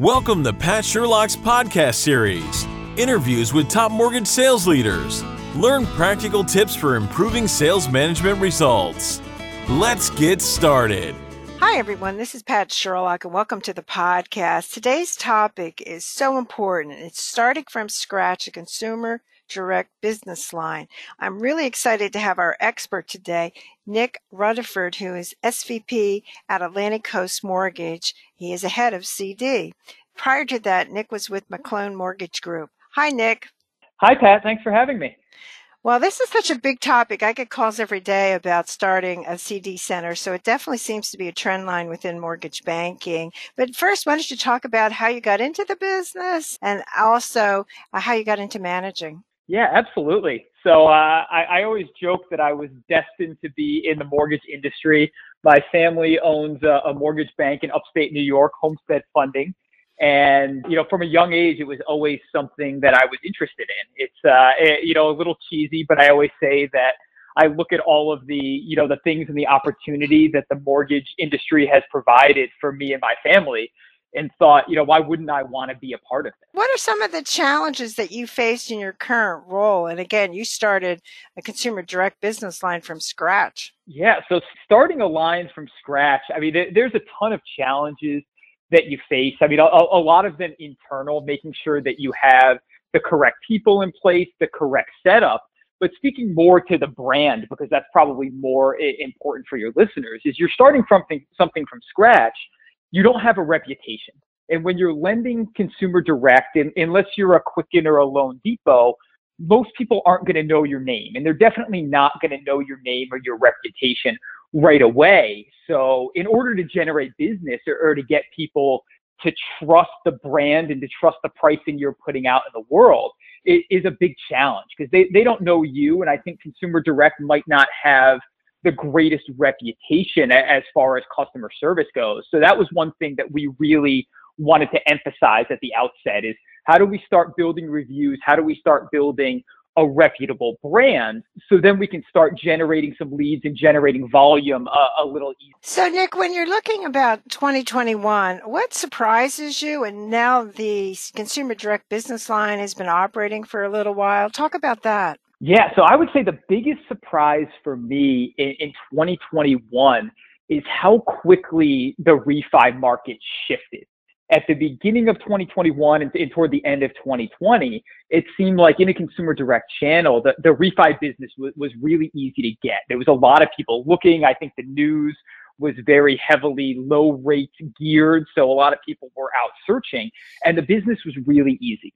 Welcome to Pat Sherlock's podcast series interviews with top mortgage sales leaders. Learn practical tips for improving sales management results. Let's get started. Hi, everyone. This is Pat Sherlock, and welcome to the podcast. Today's topic is so important. It's starting from scratch a consumer direct business line. I'm really excited to have our expert today, Nick Rutherford, who is SVP at Atlantic Coast Mortgage. He is a head of CD. Prior to that, Nick was with McClone Mortgage Group. Hi, Nick. Hi, Pat. Thanks for having me. Well, this is such a big topic. I get calls every day about starting a CD center, so it definitely seems to be a trend line within mortgage banking. But first, why don't you talk about how you got into the business and also uh, how you got into managing? Yeah, absolutely. So uh, I, I always joke that I was destined to be in the mortgage industry. My family owns a, a mortgage bank in upstate New York, Homestead Funding. And, you know, from a young age, it was always something that I was interested in. It's, uh, it, you know, a little cheesy, but I always say that I look at all of the, you know, the things and the opportunity that the mortgage industry has provided for me and my family and thought, you know, why wouldn't I want to be a part of it? What are some of the challenges that you faced in your current role? And again, you started a consumer direct business line from scratch. Yeah, so starting a line from scratch, I mean, there's a ton of challenges that you face. I mean, a, a lot of them internal, making sure that you have the correct people in place, the correct setup. But speaking more to the brand, because that's probably more important for your listeners, is you're starting from something from scratch you don't have a reputation. And when you're lending consumer direct, and, unless you're a Quicken or a loanDepot, most people aren't going to know your name. And they're definitely not going to know your name or your reputation right away. So, in order to generate business or, or to get people to trust the brand and to trust the pricing you're putting out in the world, it is a big challenge because they, they don't know you. And I think Consumer Direct might not have the greatest reputation as far as customer service goes. So that was one thing that we really wanted to emphasize at the outset is how do we start building reviews? How do we start building a reputable brand so then we can start generating some leads and generating volume uh, a little easier. So Nick, when you're looking about 2021, what surprises you? And now the consumer direct business line has been operating for a little while. Talk about that. Yeah, so I would say the biggest surprise for me in, in 2021 is how quickly the refi market shifted. At the beginning of 2021 and, toward the end of 2020, it seemed like in a consumer direct channel, the, the refi business was really easy to get. There was a lot of people looking. I think the news was very heavily low rate geared. So a lot of people were out searching and the business was really easy.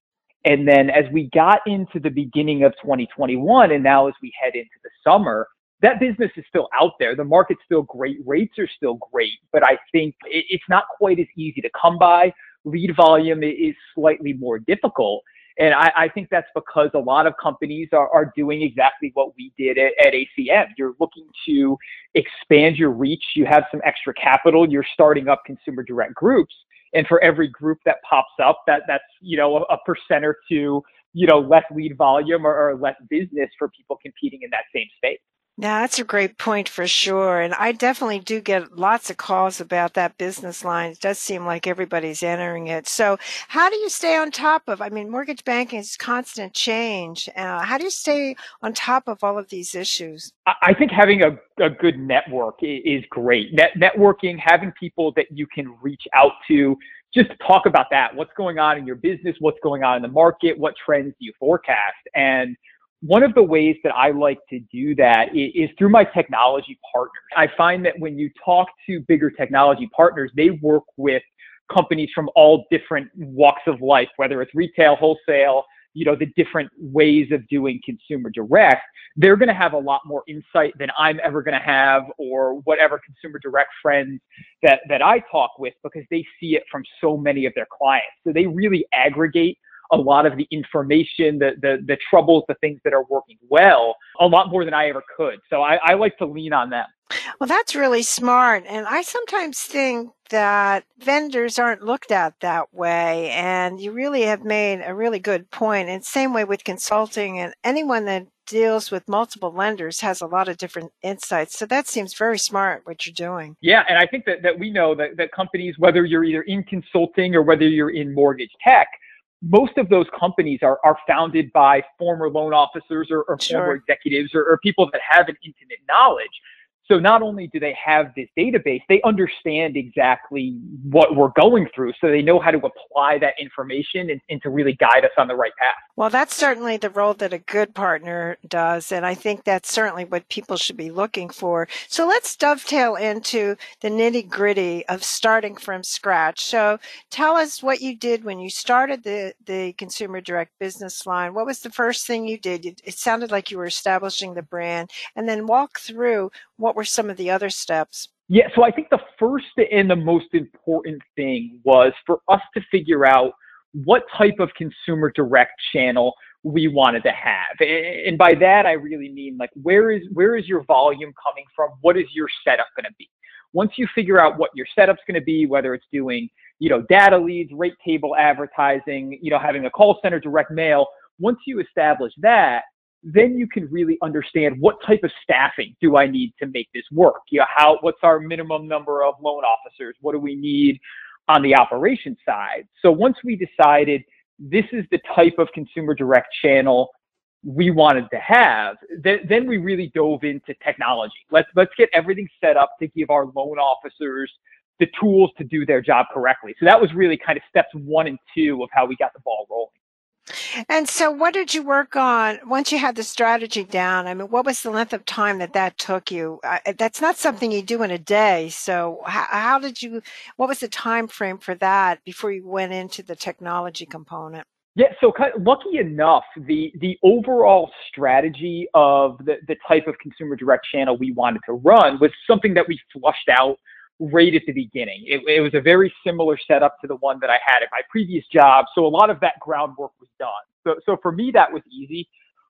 And then as we got into the beginning of 2021, and now as we head into the summer, that business is still out there. The market's still great. Rates are still great, but I think it's not quite as easy to come by. Lead volume is slightly more difficult. And I, I think that's because a lot of companies are, are doing exactly what we did at, at ACM. You're looking to expand your reach. You have some extra capital. You're starting up consumer direct groups and for every group that pops up that that's you know a, percent or two you know less lead volume or, or less business for people competing in that same space yeah, that's a great point for sure. And I definitely do get lots of calls about that business line. It does seem like everybody's entering it. So how do you stay on top of, I mean, mortgage banking is constant change. Uh, how do you stay on top of all of these issues? I think having a, a good network is great. Net, networking, having people that you can reach out to, just talk about that. What's going on in your business? What's going on in the market? What trends do you forecast? And one of the ways that I like to do that is, through my technology partners. I find that when you talk to bigger technology partners, they work with companies from all different walks of life, whether it's retail, wholesale, you know, the different ways of doing consumer direct, they're going to have a lot more insight than I'm ever going to have or whatever consumer direct friends that, that I talk with because they see it from so many of their clients. So they really aggregate a lot of the information, the, the, the troubles, the things that are working well, a lot more than I ever could. So I, I like to lean on them. Well, that's really smart. And I sometimes think that vendors aren't looked at that way. And you really have made a really good point. And same way with consulting and anyone that deals with multiple lenders has a lot of different insights. So that seems very smart what you're doing. Yeah, and I think that, that we know that, that companies, whether you're either in consulting or whether you're in mortgage tech, most of those companies are, are founded by former loan officers or, or sure. former executives or, or people that have an intimate knowledge. So not only do they have this database, they understand exactly what we're going through. So they know how to apply that information and, and, to really guide us on the right path. Well, that's certainly the role that a good partner does. And I think that's certainly what people should be looking for. So let's dovetail into the nitty gritty of starting from scratch. So tell us what you did when you started the, the consumer direct business line. What was the first thing you did? It sounded like you were establishing the brand and then walk through what were some of the other steps? Yeah, so I think the first and the most important thing was for us to figure out what type of consumer direct channel we wanted to have. And by that I really mean like where is where is your volume coming from? What is your setup going to be? Once you figure out what your setup's going to be, whether it's doing, you know, data leads, rate table advertising, you know, having a call center direct mail, once you establish that, then you can really understand what type of staffing do I need to make this work? You know, how what's our minimum number of loan officers? What do we need on the operation side? So once we decided this is the type of consumer direct channel we wanted to have, then, then we really dove into technology. Let's let's get everything set up to give our loan officers the tools to do their job correctly. So that was really kind of steps one and two of how we got the ball rolling. And so, what did you work on once you had the strategy down? I mean, what was the length of time that that took you? Uh, uh, that's not something you do in a day. So, how, how, did you? What was the time frame for that before you went into the technology component? Yeah, so lucky enough, the the overall strategy of the the type of consumer direct channel we wanted to run was something that we flushed out right at the beginning. It, it, was a very similar setup to the one that I had at my previous job. So a lot of that groundwork was done. So, so for me, that was easy.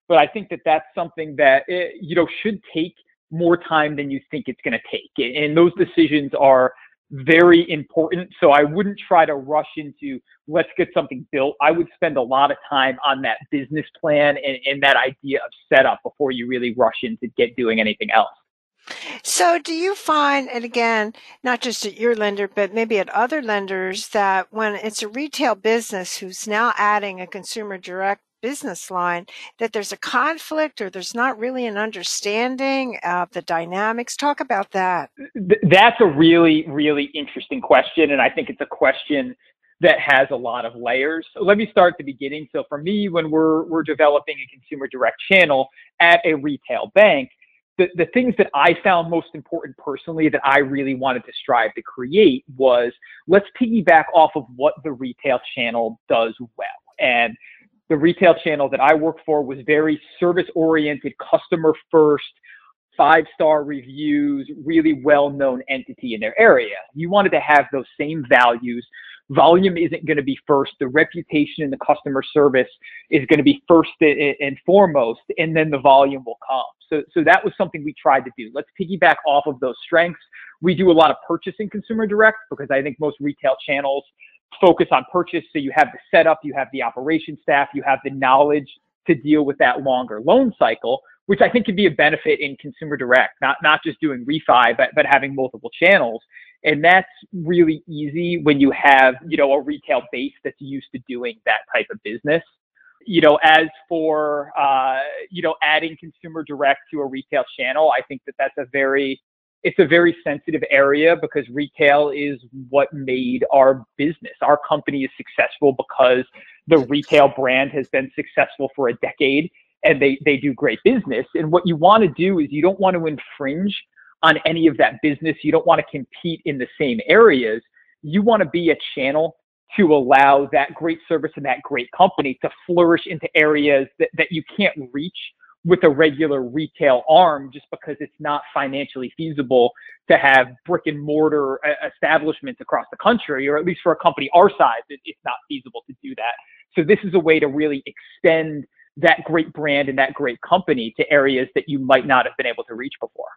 But I think that that's something that, it, you know, should take more time than you think it's going to take. And those decisions are very important. So I wouldn't try to rush into let's get something built. I would spend a lot of time on that business plan and, and that idea of setup before you really rush into get doing anything else. So, do you find, and again, not just at your lender, but maybe at other lenders, that when it's a retail business who's now adding a consumer direct business line, that there's a conflict or there's not really an understanding of the dynamics? Talk about that. That's a really, really interesting question. And I think it's a question that has a lot of layers. So let me start at the beginning. So for me, when we're, we're developing a consumer direct channel at a retail bank, the, the things that I found most important personally that I really wanted to strive to create was let's piggyback off of what the retail channel does well. And the retail channel that I work for was very service oriented, customer first, five star reviews, really well known entity in their area. You wanted to have those same values. Volume isn't going to be first. The reputation and the customer service is going to be first and foremost, and then the volume will come. So, so that was something we tried to do. Let's piggyback off of those strengths. We do a lot of purchasing consumer direct because I think most retail channels focus on purchase. So you have the setup, you have the operation staff, you have the knowledge to deal with that longer loan cycle, which I think can be a benefit in consumer direct, not, not just doing refi, but, but having multiple channels. And that's really easy when you have, you know, a retail base that's used to doing that type of business you know, as for uh, you know adding consumer direct to a retail channel, I think that that's a very it's a very sensitive area because retail is what made our business. Our company is successful because the retail brand has been successful for a decade and they, they do great business. And what you want to do is you don't want to infringe on any of that business. You don't want to compete in the same areas. You want to be a channel to allow that great service and that great company to flourish into areas that, that you can't reach with a regular retail arm just because it's not financially feasible to have brick and mortar uh, establishments across the country, or at least for a company our size, it, it's not feasible to do that. So this is a way to really extend that great brand and that great company to areas that you might not have been able to reach before.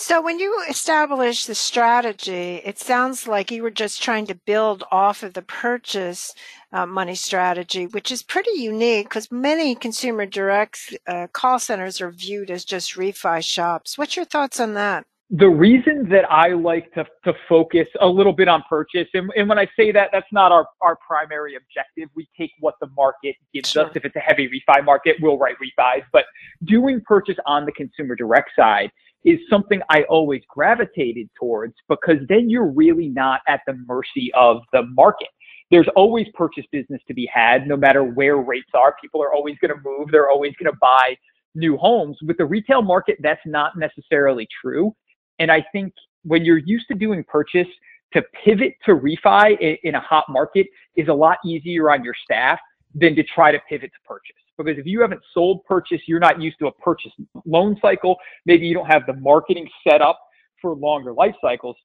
So, when you established the strategy, it sounds like you were just trying to build off of the purchase uh, money strategy, which is pretty unique because many consumer direct uh, call centers are viewed as just refi shops. What's your thoughts on that? the reason that I like to, to focus a little bit on purchase, and, and when I say that, that's not our, our primary objective. We take what the market gives sure. us. If it's a heavy refi market, we'll write refis. But doing purchase on the consumer direct side is something I always gravitated towards because then you're really not at the mercy of the market. There's always purchase business to be had, no matter where rates are. People are always going to move. They're always going to buy new homes. With the retail market, that's not necessarily true. And I think when you're used to doing purchase, to pivot to refi in, a hot market is a lot easier on your staff than to try to pivot to purchase. Because if you haven't sold purchase, you're not used to a purchase loan cycle. Maybe you don't have the marketing set up for longer life cycles.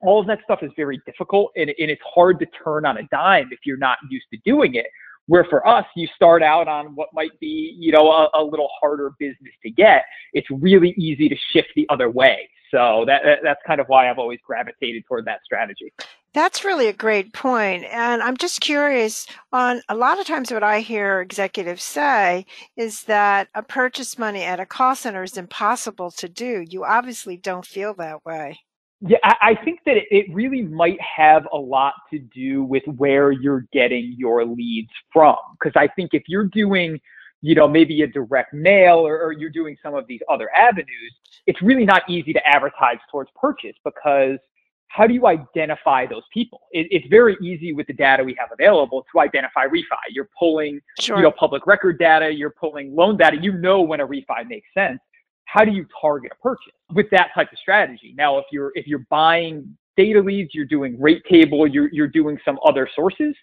All of that stuff is very difficult and, and it's hard to turn on a dime if you're not used to doing it. Where for us, you start out on what might be, you know, a, a little harder business to get. It's really easy to shift the other way. So that, that's kind of why I've always gravitated toward that strategy. That's really a great point. And I'm just curious on a lot of times what I hear executives say is that a purchase money at a call center is impossible to do. You obviously don't feel that way. Yeah, I think that it really might have a lot to do with where you're getting your leads from. Because I think if you're doing you know, maybe a direct mail or, or, you're doing some of these other avenues, it's really not easy to advertise towards purchase because how do you identify those people? It, it's very easy with the data we have available to identify refi. You're pulling, sure. you know, public record data, you're pulling loan data. You know when a refi makes sense. How do you target a purchase with that type of strategy? Now, if you're if you're buying data leads, you're doing rate table, you're you're doing some other sources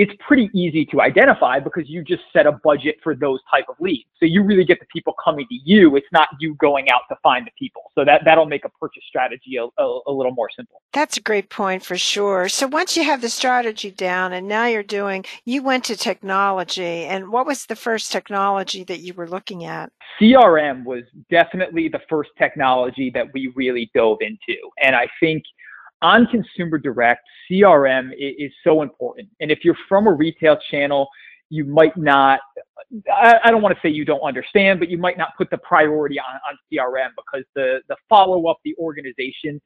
it's pretty easy to identify because you just set a budget for those type of leads. So you really get the people coming to you. It's not you going out to find the people. So that, that'll make a purchase strategy a, a, a little more simple. That's a great point for sure. So once you have the strategy down and now you're doing, you went to technology and what was the first technology that you were looking at? CRM was definitely the first technology that we really dove into. And I think on consumer direct, CRM is, so important. And if you're from a retail channel, you might not, I, don't want to say you don't understand, but you might not put the priority on, on CRM because the, the follow up, the organization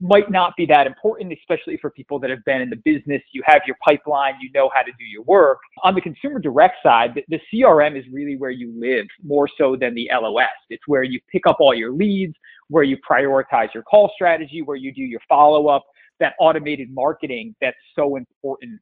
might not be that important, especially for people that have been in the business. You have your pipeline, you know how to do your work. On the consumer direct side, the, the, CRM is really where you live more so than the LOS. It's where you pick up all your leads, where you prioritize your call strategy, where you do your follow up, that automated marketing that's so important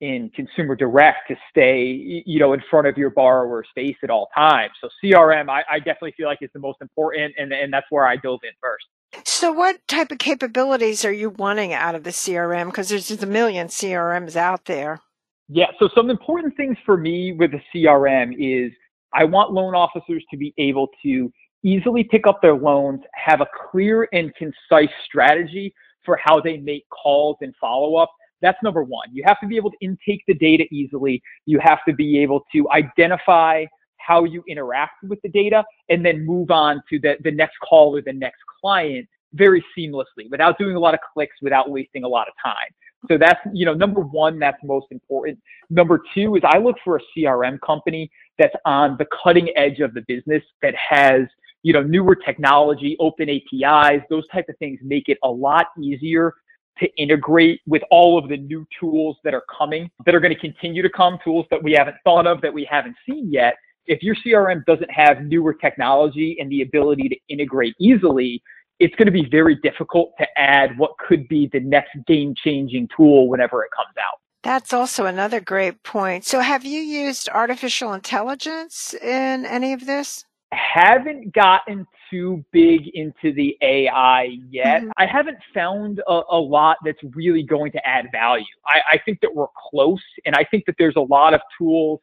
in consumer direct to stay, you know, in front of your borrower's face at all times. So CRM, I, I definitely feel like is the most important, and, and that's where I dove in first. So, what type of capabilities are you wanting out of the CRM? Because there's just a million CRMs out there. Yeah. So, some important things for me with the CRM is I want loan officers to be able to easily pick up their loans, have a clear and concise strategy for how they make calls and follow up. That's number one. You have to be able to intake the data easily. You have to be able to identify how you interact with the data and then move on to the, the next call or the next client very seamlessly without doing a lot of clicks, without wasting a lot of time. So that's, you know, number one, that's most important. Number two is I look for a CRM company that's on the cutting edge of the business that has, you know, newer technology, open APIs, those type of things make it a lot easier to integrate with all of the new tools that are coming, that are going to continue to come, tools that we haven't thought of, that we haven't seen yet. If your CRM doesn't have newer technology and the ability to integrate easily, it's going to be very difficult to add what could be the next game changing tool whenever it comes out. That's also another great point. So, have you used artificial intelligence in any of this? Haven't gotten too big into the AI yet. Mm-hmm. I haven't found a, a, lot that's really going to add value. I, I think that we're close, and I think that there's a lot of tools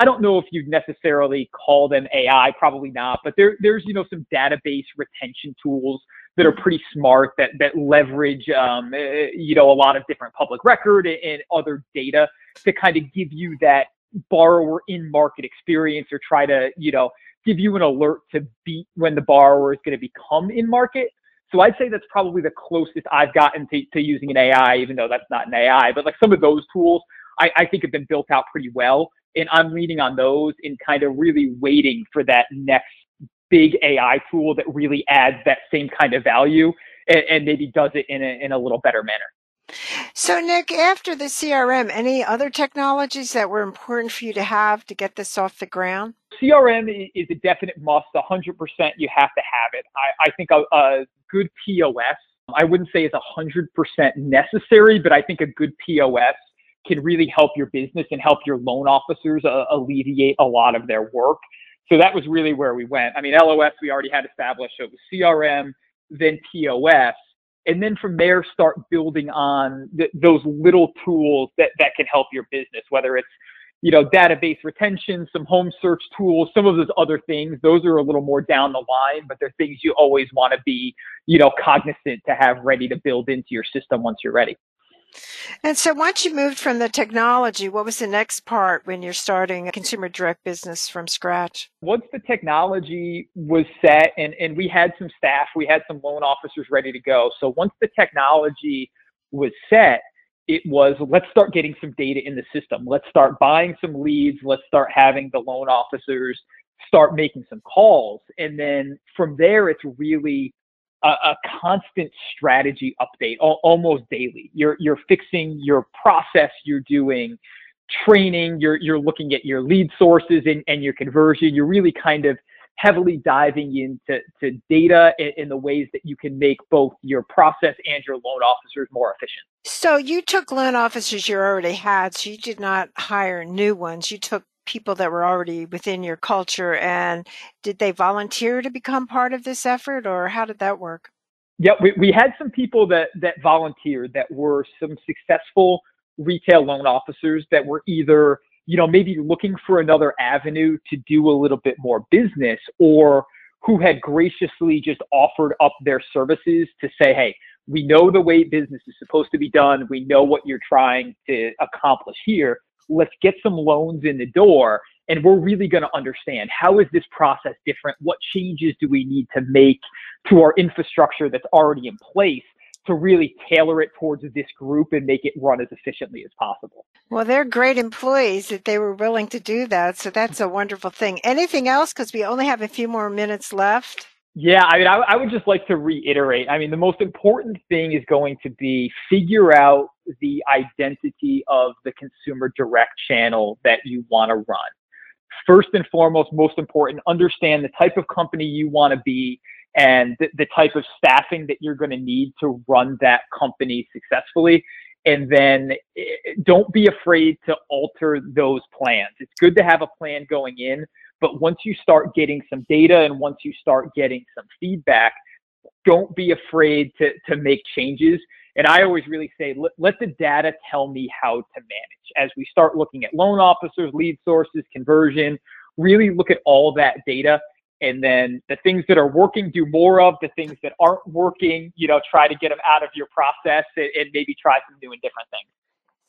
I don't know if you'd necessarily call them AI, probably not, but there, there's, you know, some database retention tools that are pretty smart that, that leverage, um, eh, you know, a lot of different public record and other data to kind of give you that borrower in market experience or try to, you know, give you an alert to beat when the borrower is going to become in market. So I'd say that's probably the closest I've gotten to, to using an AI, even though that's not an AI. But like some of those tools, I, I think have been built out pretty well. And I'm leaning on those and kind of really waiting for that next big AI tool that really adds that same kind of value and, and maybe does it in a, in a little better manner. So, Nick, after the CRM, any other technologies that were important for you to have to get this off the ground? CRM is a definite must. 100% you have to have it. I, I think a, a good POS, I wouldn't say is 100% necessary, but I think a good POS can really help your business and help your loan officers uh, alleviate a lot of their work. So that was really where we went. I mean, LOS we already had established. So it was CRM, then POS, and then from there start building on th- those little tools that that can help your business. Whether it's you know database retention, some home search tools, some of those other things. Those are a little more down the line, but they're things you always want to be you know cognizant to have ready to build into your system once you're ready. And so once you moved from the technology, what was the next part when you're starting a consumer direct business from scratch? Once the technology was set and, and we had some staff, we had some loan officers ready to go. So once the technology was set, it was let's start getting some data in the system. Let's start buying some leads. Let's start having the loan officers start making some calls. And then from there, it's really a, a constant strategy update al- almost daily. You're you're fixing your process. You're doing training. You're you're looking at your lead sources and, and your conversion. You're really kind of heavily diving into to data in, in the ways that you can make both your process and your loan officers more efficient. So you took loan officers you already had, so you did not hire new ones. You took people that were already within your culture and did they volunteer to become part of this effort or how did that work? Yeah we, we had some people that that volunteered that were some successful retail loan officers that were either you know maybe looking for another avenue to do a little bit more business or who had graciously just offered up their services to say hey we know the way business is supposed to be done. We know what you're trying to accomplish here let's get some loans in the door and we're really going to understand how is this process different what changes do we need to make to our infrastructure that's already in place to really tailor it towards this group and make it run as efficiently as possible. Well, they're great employees that they were willing to do that. So that's a wonderful thing. Anything else? Because we only have a few more minutes left. Yeah, I mean, I, I, would just like to reiterate. I mean, the most important thing is going to be figure out the identity of the consumer direct channel that you want to run. First and foremost, most important, understand the type of company you want to be and the, the type of staffing that you're going to need to run that company successfully. And then eh, don't be afraid to alter those plans. It's good to have a plan going in, but once you start getting some data and once you start getting some feedback, don't be afraid to, to make changes. And I always really say, let, let the data tell me how to manage. As we start looking at loan officers, lead sources, conversion, really look at all that data. And then the things that are working, do more of. The things that aren't working, you know, try to get them out of your process and, and maybe try some new and different things.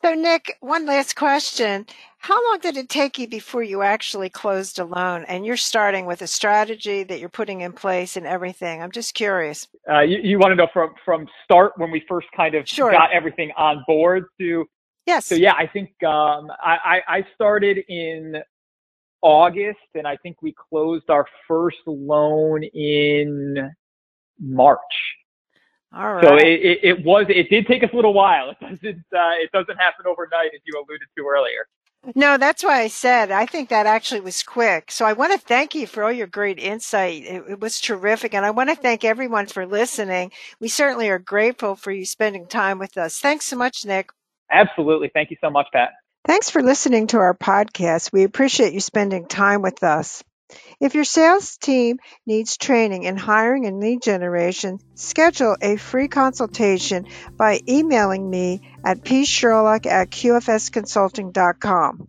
So, Nick, one last question. How long did it take you before you actually closed a loan? And you're starting with a strategy that you're putting in place and everything. I'm just curious. Uh, you, you, want to know from from start when we first kind of sure. got everything on board to yes. So yeah, I think um, I, I started in August, and I think we closed our first loan in March. All right. So it, it, it, was it did take us a little while. It doesn't uh, it doesn't happen overnight as you alluded to earlier. No, that's why I said I think that actually was quick. So I want to thank you for all your great insight. It, it was terrific, and I want to thank everyone for listening. We certainly are grateful for you spending time with us. Thanks so much, Nick. Absolutely. Thank you so much, Pat. Thanks for listening to our podcast. We appreciate you spending time with us. If your sales team needs training in hiring and lead generation, schedule a free consultation by emailing me at psherlock at qfsconsulting.com.